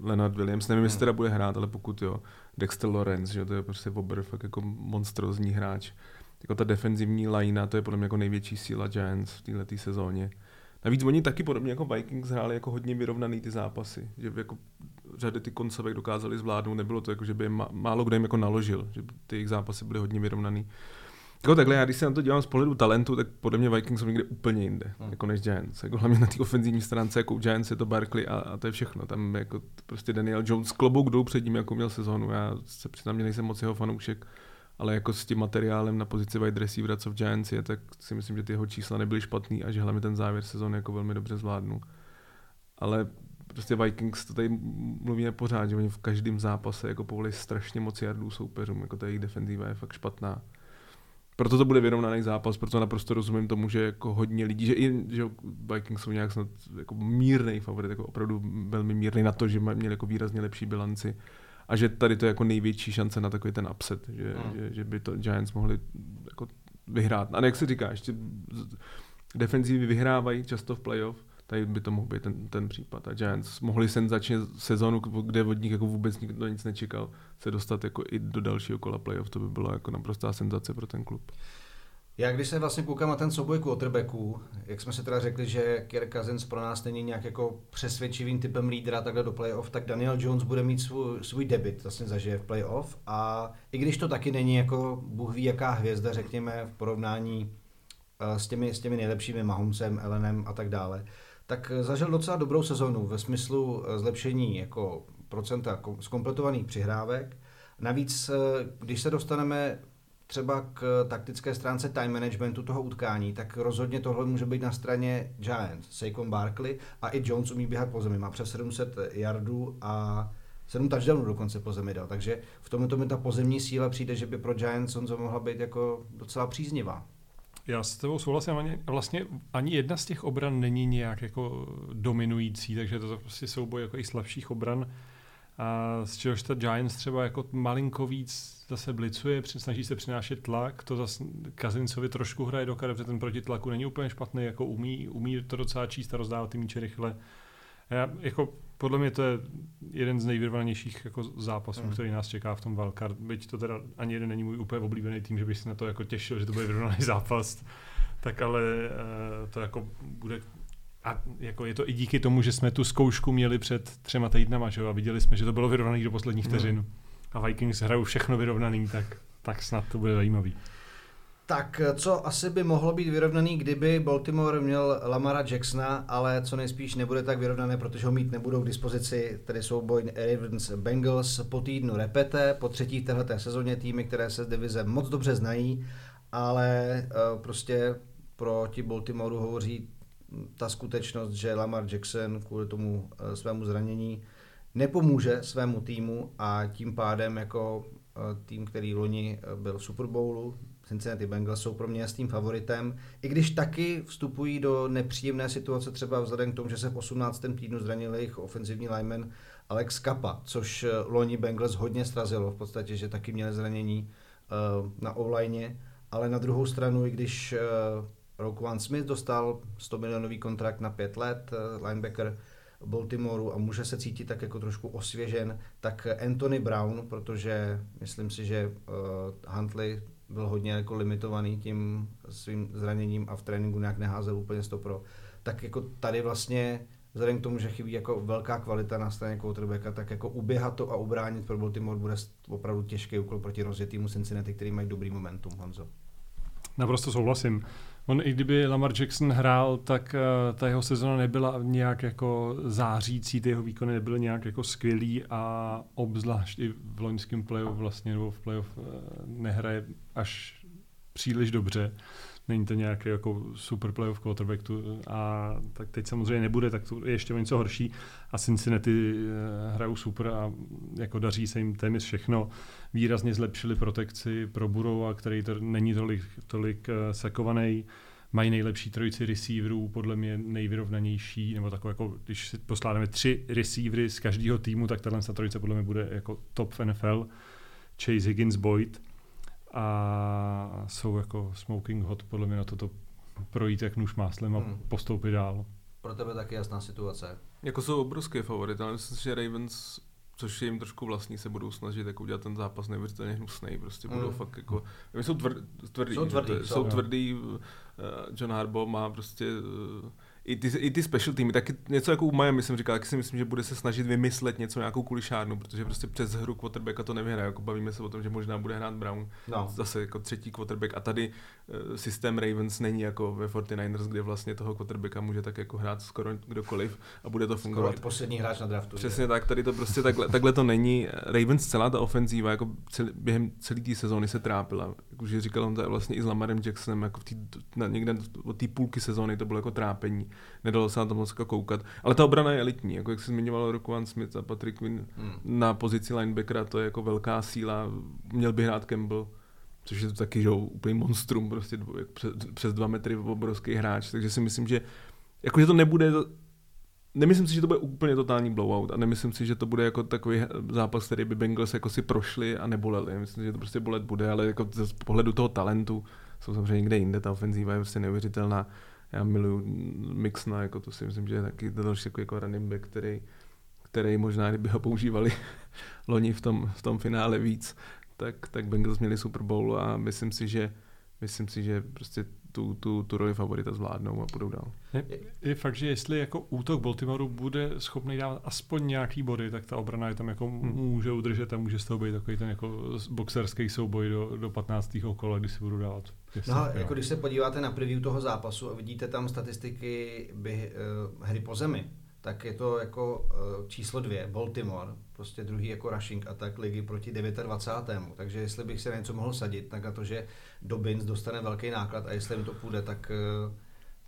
Leonard Williams, nevím, jestli mhm. teda bude hrát, ale pokud jo, Dexter Lawrence, že to je prostě obr, fakt jako monstrozní hráč. Jako ta defenzivní lajna, to je podle mě jako největší síla Giants v této sezóně. Navíc oni taky podobně jako Vikings hráli jako hodně vyrovnaný ty zápasy, že jako řady ty koncovek dokázali zvládnout, nebylo to jako, že by je málo kdo jim jako naložil, že ty jejich zápasy byly hodně vyrovnaný. Jako takhle, já když se na to dělám z pohledu talentu, tak podle mě Vikings jsou někde úplně jinde, hmm. jako než Giants. Jako hlavně na té ofenzivní stránce, jako u Giants je to Barkley a, a, to je všechno. Tam jako prostě Daniel Jones klobouk jdou před ním, jako měl sezónu. Já se přiznám, že nejsem moc jeho fanoušek, ale jako s tím materiálem na pozici wide receivera, co v Giants je, tak si myslím, že ty jeho čísla nebyly špatný a že hlavně ten závěr sezóny jako velmi dobře zvládnu. Ale prostě Vikings, to tady mluvíme pořád, že oni v každém zápase jako povolí strašně moc jardů soupeřům, jako ta jejich defenziva je fakt špatná. Proto to bude vyrovnaný zápas, proto naprosto rozumím tomu, že jako hodně lidí, že i že Vikings jsou nějak snad jako mírný favorit, jako opravdu velmi mírný na to, že měli jako výrazně lepší bilanci a že tady to je jako největší šance na takový ten upset, že, hmm. že, že by to Giants mohli jako vyhrát. A jak se říká, ještě defenzivy vyhrávají často v playoff, tady by to mohl být ten, ten případ. A Giants mohli senzačně sezonu, kde od nich jako vůbec nikdo nic nečekal, se dostat jako i do dalšího kola playoff. To by byla jako naprostá senzace pro ten klub.
Já když se vlastně koukám na ten souboj quarterbacků, jak jsme si teda řekli, že Kirk Cousins pro nás není nějak jako přesvědčivým typem lídra takhle do playoff, tak Daniel Jones bude mít svůj, svůj debit, vlastně zažije v playoff a i když to taky není jako Bůh ví jaká hvězda, řekněme, v porovnání uh, s těmi, s těmi nejlepšími Mahomesem, Elenem a tak dále, tak zažil docela dobrou sezonu ve smyslu eh, zlepšení jako procenta zkompletovaných přihrávek. Navíc, eh, když se dostaneme třeba k taktické stránce time managementu toho utkání, tak rozhodně tohle může být na straně Giants. Saquon Barkley a i Jones umí běhat po zemi. Má přes 700 yardů a 7 touchdownů dokonce po zemi dal. Takže v tomto mi ta pozemní síla přijde, že by pro Giants on mohla být jako docela příznivá.
Já s tebou souhlasím, ani, vlastně ani jedna z těch obran není nějak jako dominující, takže to je prostě souboj jako i slabších obran. A z čehož ta Giants třeba jako malinko víc zase blicuje, snaží se přinášet tlak, to zase Kazincovi trošku hraje do protože ten proti tlaku není úplně špatný, jako umí, umí to docela číst a rozdávat ty míče rychle. Já, jako, podle mě to je jeden z nejvyrvanějších jako zápasů, mm. který nás čeká v tom wildcard. Byť to teda ani jeden není můj úplně oblíbený tým, že bych se na to jako těšil, že to bude vyrovnaný zápas, tak ale uh, to jako bude a jako je to i díky tomu, že jsme tu zkoušku měli před třema týdnama, že jo, a viděli jsme, že to bylo vyrovnaný do posledních hmm. vteřin. A Vikings hrajou všechno vyrovnaný, tak, tak snad to bude zajímavý.
Tak co asi by mohlo být vyrovnaný, kdyby Baltimore měl Lamara Jacksona, ale co nejspíš nebude tak vyrovnané, protože ho mít nebudou k dispozici, tedy souboj Ravens Bengals po týdnu repete, po třetí téhleté sezóně týmy, které se z divize moc dobře znají, ale uh, prostě proti Baltimoreu hovoří ta skutečnost, že Lamar Jackson kvůli tomu uh, svému zranění nepomůže svému týmu a tím pádem jako tým, který loni byl v Super Bowlu, Cincinnati Bengals jsou pro mě jasným favoritem, i když taky vstupují do nepříjemné situace třeba vzhledem k tomu, že se v 18. týdnu zranil jejich ofenzivní lineman Alex Kappa, což eh, loni Bengals hodně srazilo v podstatě, že taky měli zranění uh, na online, ale na druhou stranu, i když uh, Roquan Smith dostal 100 milionový kontrakt na 5 let, linebacker Baltimoreu a může se cítit tak jako trošku osvěžen, tak Anthony Brown, protože myslím si, že Huntley byl hodně jako limitovaný tím svým zraněním a v tréninku nějak neházel úplně stopro, tak jako tady vlastně vzhledem k tomu, že chybí jako velká kvalita na straně quarterbacka, tak jako uběhat to a ubránit pro Baltimore bude opravdu těžký úkol proti rozjetýmu Cincinnati, který mají dobrý momentum, Honzo.
Naprosto souhlasím. On i kdyby Lamar Jackson hrál, tak uh, ta jeho sezona nebyla nějak jako zářící, ty jeho výkony nebyly nějak jako skvělý a obzvlášť i v loňském playoff vlastně, nebo v playoff uh, nehraje až příliš dobře. Není to nějaký jako super playoff quarterback tu, a tak teď samozřejmě nebude, tak to je ještě o něco horší a Cincinnati uh, hrajou super a jako daří se jim téměř všechno. Výrazně zlepšili protekci pro Burova, který to není tolik, tolik uh, sekovaný mají nejlepší trojici receiverů, podle mě nejvyrovnanější, nebo takové jako, když si posládáme tři receivery z každého týmu, tak tahle trojice podle mě bude jako top v NFL. Chase Higgins, Boyd a jsou jako smoking hot podle mě na toto projít jak nůž máslem a hmm. postoupit dál.
Pro tebe taky jasná situace.
Jako jsou obrovské favority, ale myslím si, že Ravens což je jim trošku vlastní, se budou snažit jako udělat ten zápas neuvěřitelně hnusný, prostě budou mm. fakt jako, jsou tvrdý, tvrdý, jsou tvrdý, jsou, jsou tvrdý uh, John Harbaugh má prostě uh, i ty, i ty special týmy, taky něco jako u Miami jsem říkal, taky si myslím, že bude se snažit vymyslet něco, nějakou kulišárnu, protože prostě přes hru quarterbacka to nevyhraje, jako bavíme se o tom, že možná bude hrát Brown, no. zase jako třetí quarterback a tady uh, systém Ravens není jako ve 49ers, kde vlastně toho quarterbacka může tak jako hrát skoro kdokoliv a bude to fungovat. Skoro
poslední hráč na draftu.
Přesně je. tak, tady to prostě takhle, takhle to není. Ravens celá ta ofenzíva jako celý, během celé té sezóny se trápila. Jak už říkal on to je vlastně i s Lamarem Jacksonem, jako v tý, na, někde od té půlky sezóny to bylo jako trápení nedalo se na to moc jako koukat. Ale ta obrana je elitní, jako jak se zmiňoval Rokuan Smith a Patrick Quinn hmm. na pozici linebackera, to je jako velká síla, měl by hrát Campbell což je taky že, úplně monstrum, prostě dvo, přes, přes dva metry obrovský hráč, takže si myslím, že jakože to nebude, nemyslím si, že to bude úplně totální blowout a nemyslím si, že to bude jako takový zápas, který by Bengals jako si prošli a neboleli. Myslím si, že to prostě bolet bude, ale jako z pohledu toho talentu jsou samozřejmě někde jinde, ta ofenzíva je prostě neuvěřitelná já miluju Mixna, jako to si myslím, že je taky další jako, jako running back, který, který možná, kdyby ho používali loni v tom, v tom finále víc, tak, tak Bengals měli Super Bowl a myslím si, že myslím si, že prostě tu, tu, tu roli favorita zvládnou a půjdou dál.
Je, je fakt, že jestli jako útok Baltimoreu bude schopný dávat aspoň nějaký body, tak ta obrana je tam jako hmm. může udržet a může z toho být takový ten jako boxerský souboj do, do 15. kola, kdy si budu dávat.
Jestli, no, jako když se podíváte na preview toho zápasu a vidíte tam statistiky by, uh, hry po zemi, tak je to jako uh, číslo dvě, Baltimore, prostě druhý jako rushing attack ligy proti 29. Takže jestli bych se na něco mohl sadit, tak na to, že Dobbins dostane velký náklad a jestli jim to půjde, tak uh,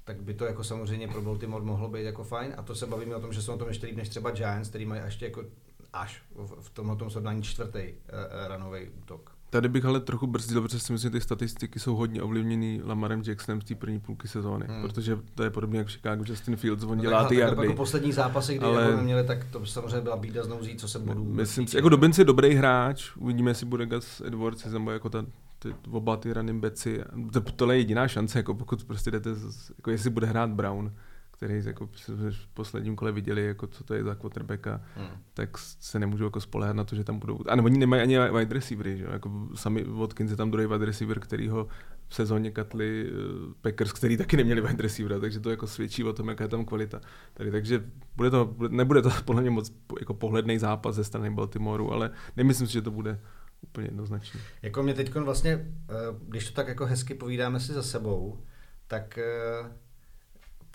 tak by to jako samozřejmě pro Baltimore mohlo být jako fajn. A to se bavíme o tom, že jsou na tom ještě líp než třeba Giants, který mají ještě jako až v tomhle srovnání čtvrtý uh, ranový útok.
Tady bych ale trochu brzdil, protože si myslím, že ty statistiky jsou hodně ovlivněny Lamarem Jacksonem z té první půlky sezóny, hmm. protože to je podobně jak v Chicago Justin Fields, on no, dělá ty jardy.
Jako poslední zápasy, kdy ale... jako měli, tak to samozřejmě byla bída z nouzí, co se budou.
Myslím si, jako Dobinci je dobrý hráč, uvidíme, jestli bude Gus Edwards, nebo jako ta, ty, oba ty running backi, to, tohle je jediná šance, jako pokud prostě jdete, jako jestli bude hrát Brown, který jako v posledním kole viděli, jako co to je za quarterbacka, hmm. tak se nemůžu jako spolehat na to, že tam budou. A nebo oni nemají ani wide receivery, že? Jako sami Watkins je tam druhý wide receiver, který ho v sezóně katli uh, Packers, který taky neměli wide receivera, takže to jako svědčí o tom, jaká je tam kvalita. Tady, takže bude to, nebude to podle mě moc jako pohledný zápas ze strany Baltimoreu, ale nemyslím si, že to bude úplně jednoznačný.
Jako mě teď vlastně, eh, když to tak jako hezky povídáme si za sebou, tak uh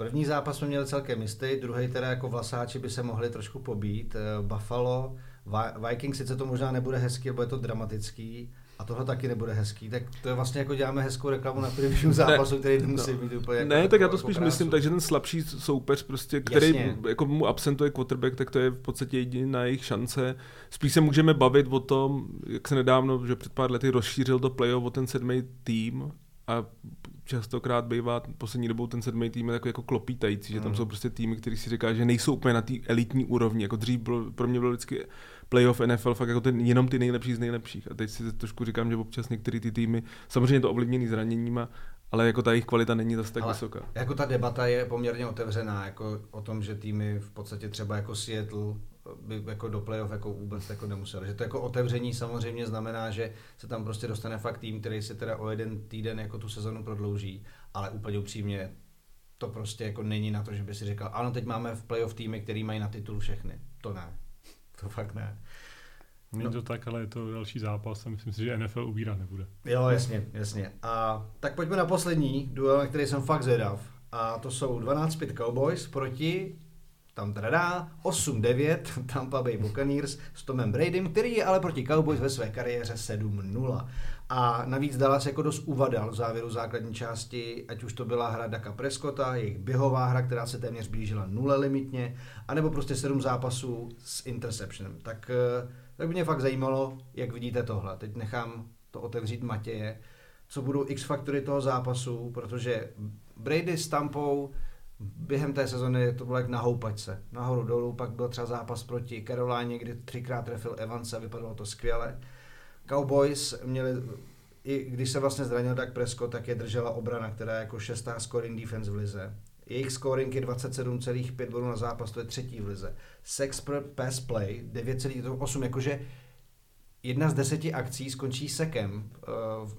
První zápas jsme měli celkem jistý, druhý teda jako vlasáči by se mohli trošku pobít. Eh, Buffalo, Vikings sice to možná nebude hezký, bude to dramatický, a tohle taky nebude hezký, tak to je vlastně jako děláme hezkou reklamu na preview zápasu, který nemusí no. být úplně
Ne,
jako,
tak já to jako spíš krásu. myslím, takže ten slabší soupeř, prostě, který Jasně. jako mu absentuje quarterback, tak to je v podstatě jediná jejich šance. Spíš se můžeme bavit o tom, jak se nedávno, že před pár lety rozšířil to playoff o ten sedmý tým a častokrát bývá poslední dobou ten sedmý tým je takový jako klopítající, že tam mm. jsou prostě týmy, které si říká, že nejsou úplně na té elitní úrovni. Jako dřív bylo, pro mě bylo vždycky playoff NFL fakt jako ten, jenom ty nejlepší z nejlepších. A teď si trošku říkám, že občas některé ty týmy, samozřejmě to ovlivněný zraněníma, ale jako ta jejich kvalita není zase tak ale vysoká.
Jako ta debata je poměrně otevřená, jako o tom, že týmy v podstatě třeba jako Seattle by jako do playoff jako vůbec jako nemusel. Že to jako otevření samozřejmě znamená, že se tam prostě dostane fakt tým, který si teda o jeden týden jako tu sezonu prodlouží, ale úplně upřímně to prostě jako není na to, že by si říkal, ano, teď máme v playoff týmy, který mají na titul všechny. To ne. To fakt ne.
Není no. to tak, ale je to další zápas a myslím si, že NFL ubírat nebude.
Jo, jasně, jasně. A tak pojďme na poslední duel, na který jsem fakt zvědav. A to jsou 12-5 Cowboys proti tam teda 8-9 Tampa Bay Buccaneers s Tomem Bradym, který je ale proti Cowboys ve své kariéře 7-0. A navíc Dallas jako dost uvadal v závěru základní části, ať už to byla hra Daka Prescotta, jejich běhová hra, která se téměř blížila nule limitně, anebo prostě sedm zápasů s interceptionem. Tak, eh, tak by mě fakt zajímalo, jak vidíte tohle. Teď nechám to otevřít Matěje, co budou X-faktory toho zápasu, protože Brady s Tampou během té sezony to bylo jak na houpačce. Nahoru dolů, pak byl třeba zápas proti Caroline, kdy třikrát trefil Evans a vypadalo to skvěle. Cowboys měli, i když se vlastně zranil tak Prescott, tak je držela obrana, která je jako šestá scoring defense v lize. Jejich scoring je 27,5 bodů na zápas, to je třetí v lize. Sex per pass play 9,8, jakože jedna z deseti akcí skončí sekem,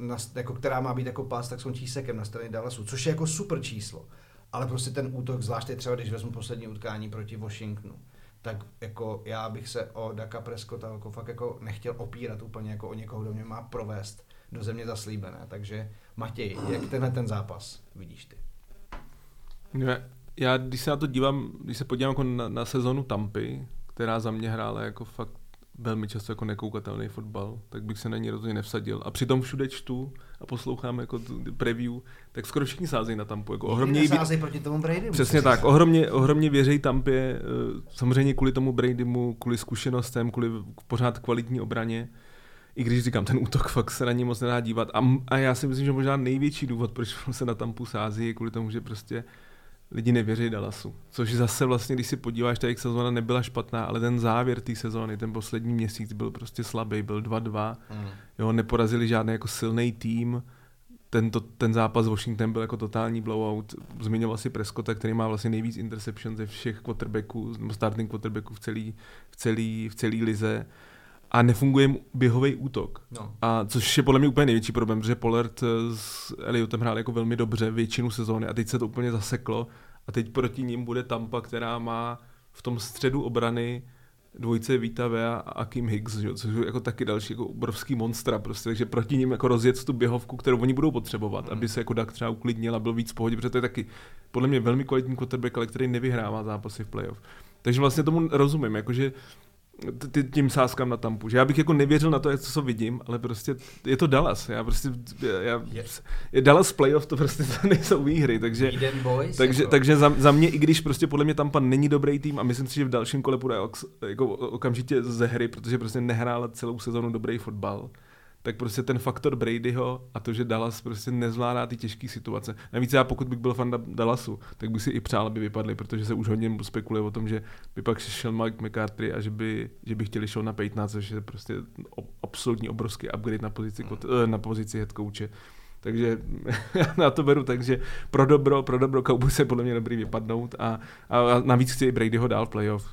uh, jako, která má být jako pas, tak skončí sekem na straně Dallasu, což je jako super číslo ale prostě ten útok, zvláště třeba když vezmu poslední utkání proti Washingtonu, tak jako já bych se o Daka Prescotta jako fakt jako nechtěl opírat úplně jako o někoho, kdo mě má provést do země zaslíbené. Takže Matěj, jak tenhle ten zápas vidíš ty?
Já, já když se na to dívám, když se podívám jako na, na sezonu Tampy, která za mě hrála jako fakt velmi často jako nekoukatelný fotbal, tak bych se na ní rozhodně nevsadil. A přitom všude čtu a poslouchám jako preview, tak skoro všichni sázejí na Tampu. Jako
ohromně sázejí proti tomu Bradymu.
Přesně tak, ohromně, ohromně věřejí Tampě, eh, samozřejmě kvůli tomu Bradymu, kvůli zkušenostem, kvůli pořád kvalitní obraně. I když říkám, ten útok fakt se na ní moc nedá dívat. A, a já si myslím, že možná největší důvod, proč se na Tampu sází, je kvůli tomu, že prostě lidi nevěří Dallasu. Což zase vlastně, když si podíváš, ta jejich sezóna nebyla špatná, ale ten závěr té sezóny, ten poslední měsíc byl prostě slabý, byl 2-2. Mm. Jo, neporazili žádný jako silný tým. tento, ten zápas Washington byl jako totální blowout. Zmiňoval si Prescotta, který má vlastně nejvíc interception ze všech quarterbacků, starting quarterbacků v celý, v celý, v celý lize a nefunguje mu běhový útok. No. A což je podle mě úplně největší problém, protože Pollard s Elliotem hrál jako velmi dobře většinu sezóny a teď se to úplně zaseklo a teď proti ním bude Tampa, která má v tom středu obrany dvojce Vita Vea a Kim Higgs, že? což je jako taky další jako obrovský monstra, prostě, takže proti ním jako rozjet tu běhovku, kterou oni budou potřebovat, mm. aby se jako Dak třeba uklidnil a byl víc v pohodě, protože to je taky podle mě velmi kvalitní quarterback, ale který nevyhrává zápasy v playoff. Takže vlastně tomu rozumím, jakože tím sázkám na Tampu. Že já bych jako nevěřil na to, co vidím, ale prostě je to Dallas. Já prostě, já, je. Dallas playoff, to prostě to nejsou výhry, takže, boys, takže, jako. takže za, za, mě, i když prostě podle mě Tampa není dobrý tým a myslím si, že v dalším kole půjde jako okamžitě ze hry, protože prostě nehrála celou sezonu dobrý fotbal, tak prostě ten faktor Bradyho a to, že Dallas prostě nezvládá ty těžké situace. Navíc já pokud bych byl fan Dallasu, tak bych si i přál, aby vypadli, protože se už hodně spekuluje o tom, že by pak šel Mike McCarthy a že by, že by chtěli šel na Peytona, což je prostě absolutní obrovský upgrade na pozici, eh, na pozici head coache. Takže já na to beru tak, že pro dobro, pro dobro Cowboys se podle mě dobrý vypadnout a, a, navíc chci i Bradyho dál v playoff.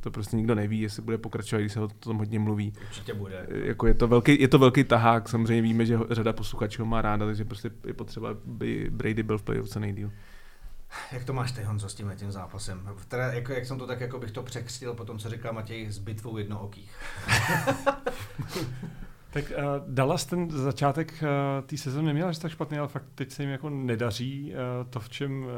To prostě nikdo neví, jestli bude pokračovat, když se o tom hodně mluví.
Určitě bude.
Jako je, to velký, je to velký tahák, samozřejmě víme, že řada posluchačů má ráda, takže prostě je potřeba, aby Brady byl v playoff co nejdíl.
Jak to máš ty, Honzo, s tím tím zápasem? Teda, jako, jak jsem to tak, jako bych to překřtil po tom, co říkal Matěj, s bitvou jednookých.
Tak uh, Dallas ten začátek uh, té sezóny neměl až tak špatný, ale fakt teď se jim jako nedaří. Uh, to, v čem uh,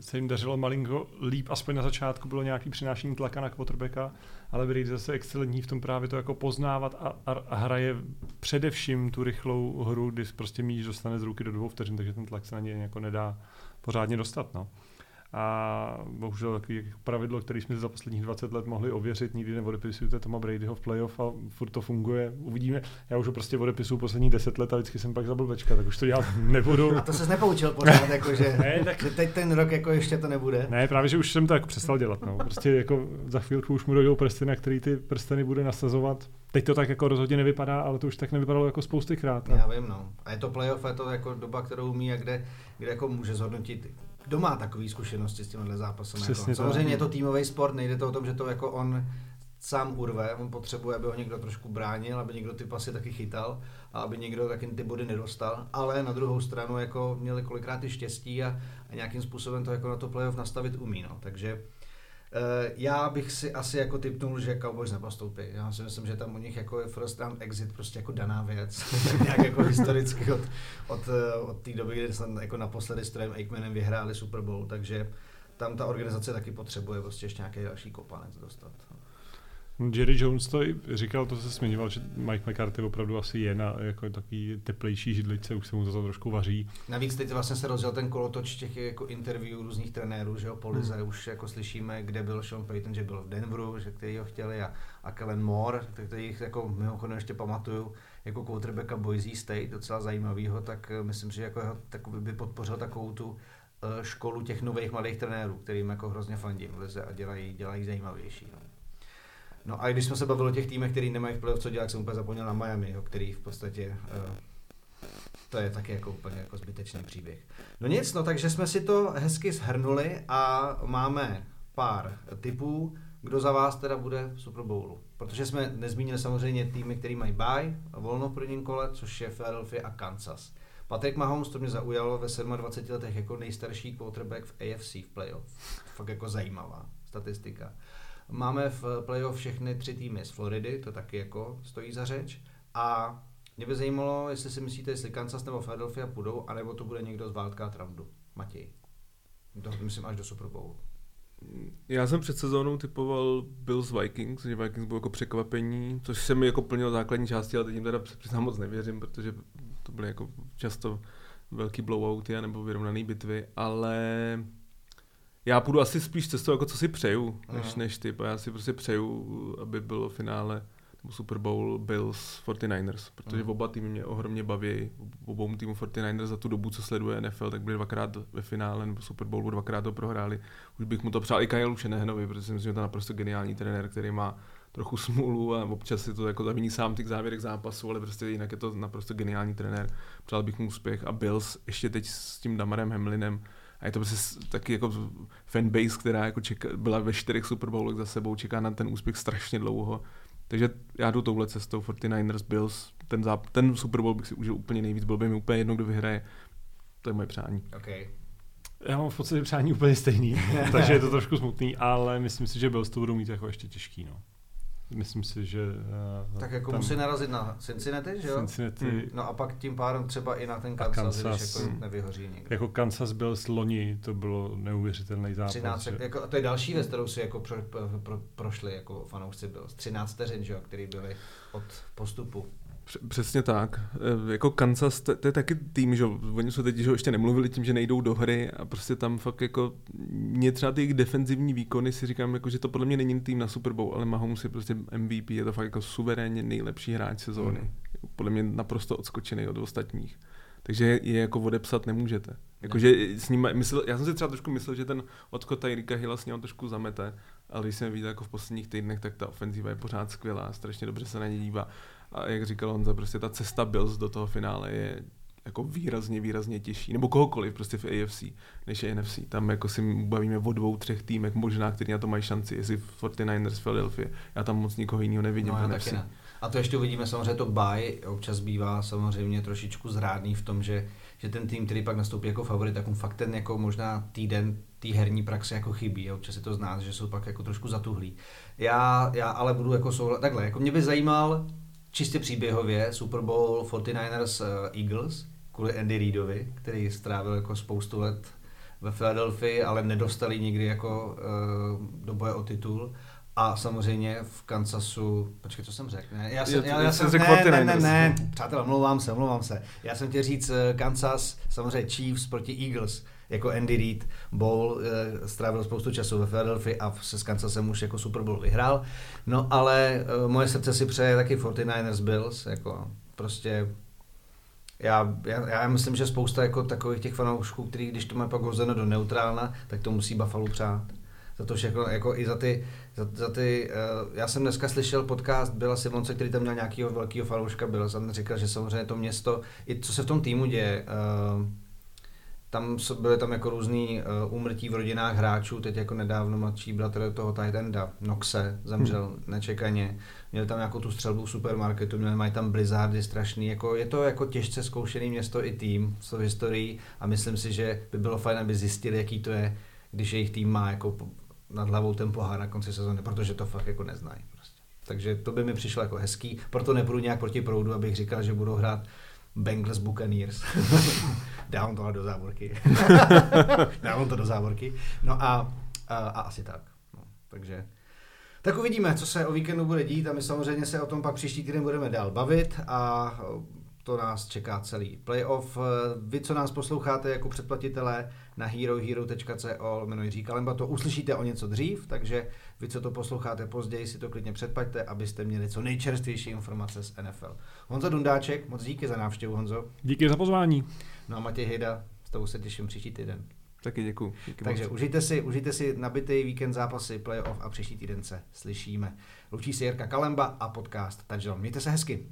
se jim dařilo malinko líp, aspoň na začátku bylo nějaký přinášení tlaka na quarterbacka, ale Brady zase excelentní v tom právě to jako poznávat a, a, a hraje především tu rychlou hru, kdy prostě míč dostane z ruky do dvou vteřin, takže ten tlak se na něj jako nedá pořádně dostat. No a bohužel takový pravidlo, které jsme za posledních 20 let mohli ověřit, nikdy neodepisujete Toma Bradyho v playoff a furt to funguje. Uvidíme. Já už ho prostě odepisuju posledních 10 let a vždycky jsem pak za blbečka, tak už to dělat nebudu.
A to se nepoučil pořád, jako, že, ne, tak... že teď ten rok jako ještě to nebude.
Ne, právě, že už jsem to jako přestal dělat. No. Prostě jako za chvílku už mu dojdou prsty, na který ty prsteny bude nasazovat. Teď to tak jako rozhodně nevypadá, ale to už tak nevypadalo jako spousty krát.
Já vím, no. A je to playoff, je to jako doba, kterou umí a kde, kde jako může zhodnotit kdo má takové zkušenosti s tímhle zápasem? Jako? Samozřejmě je to týmový sport, nejde to o tom, že to jako on sám urve, on potřebuje, aby ho někdo trošku bránil, aby někdo ty pasy taky chytal a aby někdo taky ty body nedostal, ale na druhou stranu jako měli kolikrát i štěstí a, a nějakým způsobem to jako na to playoff nastavit umí, no. takže já bych si asi jako typnul, že Cowboys nepostoupí. Já si myslím, že tam u nich jako je first round exit prostě jako daná věc. Nějak jako historicky od, od, eh, od té doby, kdy jsem jako naposledy s Trem Aikmanem vyhráli Super Bowl, takže tam ta organizace taky potřebuje prostě ještě nějaký další kopanec dostat.
Jerry Jones to i říkal, to se zmiňoval, že Mike McCarthy opravdu asi je na jako takový teplejší židlice, už se mu to trošku vaří.
Navíc teď vlastně se rozjel ten kolotoč těch jako interview různých trenérů, že jo, po Lize, hmm. už jako slyšíme, kde byl Sean Payton, že byl v Denveru, že který ho chtěli a, a Kellen Moore, který jako mimochodem ještě pamatuju, jako quarterbacka Boise State, docela zajímavýho, tak eh, myslím, že jako tak by podpořil takovou tu eh, školu těch nových mladých trenérů, kterým jako hrozně fandím v Lize a dělají, dělají zajímavější. No. No a když jsme se bavili o těch týmech, který nemají v playoff co dělat, jsem úplně zapomněl na Miami, jo, který v podstatě uh, to je taky jako úplně jako zbytečný příběh. No nic, no takže jsme si to hezky shrnuli a máme pár typů, kdo za vás teda bude v Super Bowlu. Protože jsme nezmínili samozřejmě týmy, který mají bye volno v prvním kole, což je Philadelphia a Kansas. Patrick Mahomes to mě zaujalo ve 27 letech jako nejstarší quarterback v AFC v playoff. Fakt jako zajímavá statistika. Máme v playoff všechny tři týmy z Floridy, to taky jako stojí za řeč. A mě by zajímalo, jestli si myslíte, jestli Kansas nebo Philadelphia půjdou, anebo to bude někdo z wildcard roundu. Matěj. To myslím až do Super Bowlu.
Já jsem před sezónou typoval Bills Vikings, že Vikings bylo jako překvapení, což se mi jako plnilo základní části, ale teď jim teda přiznám moc nevěřím, protože to byly jako často velký blowouty nebo vyrovnané bitvy, ale já půjdu asi spíš cestou, jako co si přeju, než, než ty. Já si prostě přeju, aby bylo finále nebo Super Bowl Bills 49ers, protože Aha. oba týmy mě ohromně baví. Obou týmu 49ers za tu dobu, co sleduje NFL, tak byli dvakrát ve finále nebo Super Bowlu, dvakrát to prohráli. Už bych mu to přál i Kyle Shanahanovi, protože si myslím, že to je naprosto geniální trenér, který má trochu smůlu a občas si to jako zaviní sám těch závěrech zápasu, ale prostě jinak je to naprosto geniální trenér. Přál bych mu úspěch a Bills ještě teď s tím Damarem Hamlinem a je to prostě taky jako fanbase, která jako čeká, byla ve čtyřech Super Bowlech za sebou, čeká na ten úspěch strašně dlouho. Takže já jdu touhle cestou 49ers, Bills, ten, záp- ten Super Bowl bych si užil úplně nejvíc, byl by mi úplně jedno, kdo vyhraje. To je moje přání.
Okay.
Já mám v podstatě přání úplně stejný, takže je to trošku smutný, ale myslím si, že Bills to budou mít jako ještě těžký. No. Myslím si, že...
Uh, tak jako tam, musí narazit na Cincinnati, že jo?
Cincinnati. Hmm.
No a pak tím pádem třeba i na ten Kansas, Kansas když jako hmm. nevyhoří někde.
Jako Kansas byl s loni, to bylo neuvěřitelný zápas.
13, že? jako, a to je další věc, kterou si jako pro, pro, pro, prošli jako fanoušci byl. 13 vteřin, že jo, který byli od postupu.
Přesně tak. E, jako Kansas, to, to je taky tým, že oni jsou teď že ještě nemluvili tím, že nejdou do hry a prostě tam fakt jako mě třeba ty jejich defenzivní výkony si říkám, jako, že to podle mě není tým na Super Bowl, ale Mahomes je prostě MVP, je to fakt jako suverénně nejlepší hráč sezóny. Mm. Podle mě naprosto odskočený od ostatních. Takže je jako odepsat nemůžete. Jakože s ním, myslel, já jsem si třeba trošku myslel, že ten odchod Tyrika Hilla s ním trošku zamete, ale když jsem viděl jako v posledních týdnech, tak ta ofenziva je pořád skvělá, strašně dobře se na ně dívá. A jak říkal Honza, prostě ta cesta Bills do toho finále je jako výrazně, výrazně těžší, nebo kohokoliv prostě v AFC, než je NFC. Tam jako si bavíme o dvou, třech týmech možná, který na to mají šanci, jestli 49ers Philadelphia. Já tam moc nikoho jiného nevidím no, v NFC. Ne.
A to ještě uvidíme, samozřejmě to bye občas bývá samozřejmě trošičku zrádný v tom, že, že ten tým, který pak nastoupí jako favorit, tak mu fakt ten jako možná týden té herní praxe jako chybí. A občas je to znát, že jsou pak jako trošku zatuhlí. Já, já ale budu jako souhlas, takhle, jako mě by zajímal, čistě příběhově Super Bowl 49ers uh, Eagles kvůli Andy Reidovi, který strávil jako spoustu let ve Philadelphii, ale nedostali nikdy jako uh, do boje o titul. A samozřejmě v Kansasu, počkej, co jsem řekl? Ne, já jsem, já, já jsem, ne, ne, ne, ne, přátelé, omlouvám se, omlouvám se. Já jsem chtěl říct uh, Kansas, samozřejmě Chiefs proti Eagles jako Andy Reid Bowl, e, strávil spoustu času ve Philadelphia a se Kansasem už jako Super Bowl vyhrál. No ale e, moje srdce si přeje taky 49ers Bills, jako prostě já, já, já myslím, že spousta jako takových těch fanoušků, který když to má pak hozeno do neutrálna, tak to musí Buffalo přát. Za to všechno, jako i za ty, za, za ty uh, já jsem dneska slyšel podcast Byla Simonce, který tam měl nějakého velkého fanouška, byl jsem říkal, že samozřejmě to město, i co se v tom týmu děje, uh, tam byly tam jako různý uh, úmrtí v rodinách hráčů, teď jako nedávno mladší bratr toho tight enda, Noxe, zemřel hmm. nečekaně. Měli tam nějakou tu střelbu v supermarketu, měli mají tam blizzardy strašný, jako je to jako těžce zkoušený město i tým v historii a myslím si, že by bylo fajn, aby zjistili, jaký to je, když jejich tým má jako nad hlavou ten pohár na konci sezóny, protože to fakt jako neznají. Prostě. Takže to by mi přišlo jako hezký, proto nebudu nějak proti proudu, abych říkal, že budou hrát Bengals Buccaneers. Dávám to do závorky. Dávám to do závorky. No a, a, a asi tak. No, takže tak uvidíme, co se o víkendu bude dít a my samozřejmě se o tom pak příští týden budeme dál bavit a to nás čeká celý playoff. Vy, co nás posloucháte jako předplatitelé na herohero.co jmenuji Jiří Kalemba, to uslyšíte o něco dřív, takže vy, co to posloucháte později, si to klidně předplaťte, abyste měli co nejčerstvější informace z NFL. Honza Dundáček, moc díky za návštěvu, Honzo.
Díky za pozvání.
No a Matěj Hejda, s tebou se těším příští týden.
Taky děkuji. Díky
Takže moc. užijte si, užijte si nabitý víkend zápasy, playoff a příští týden se slyšíme. Loučí se Jirka Kalemba a podcast Touchdown. Mějte se hezky.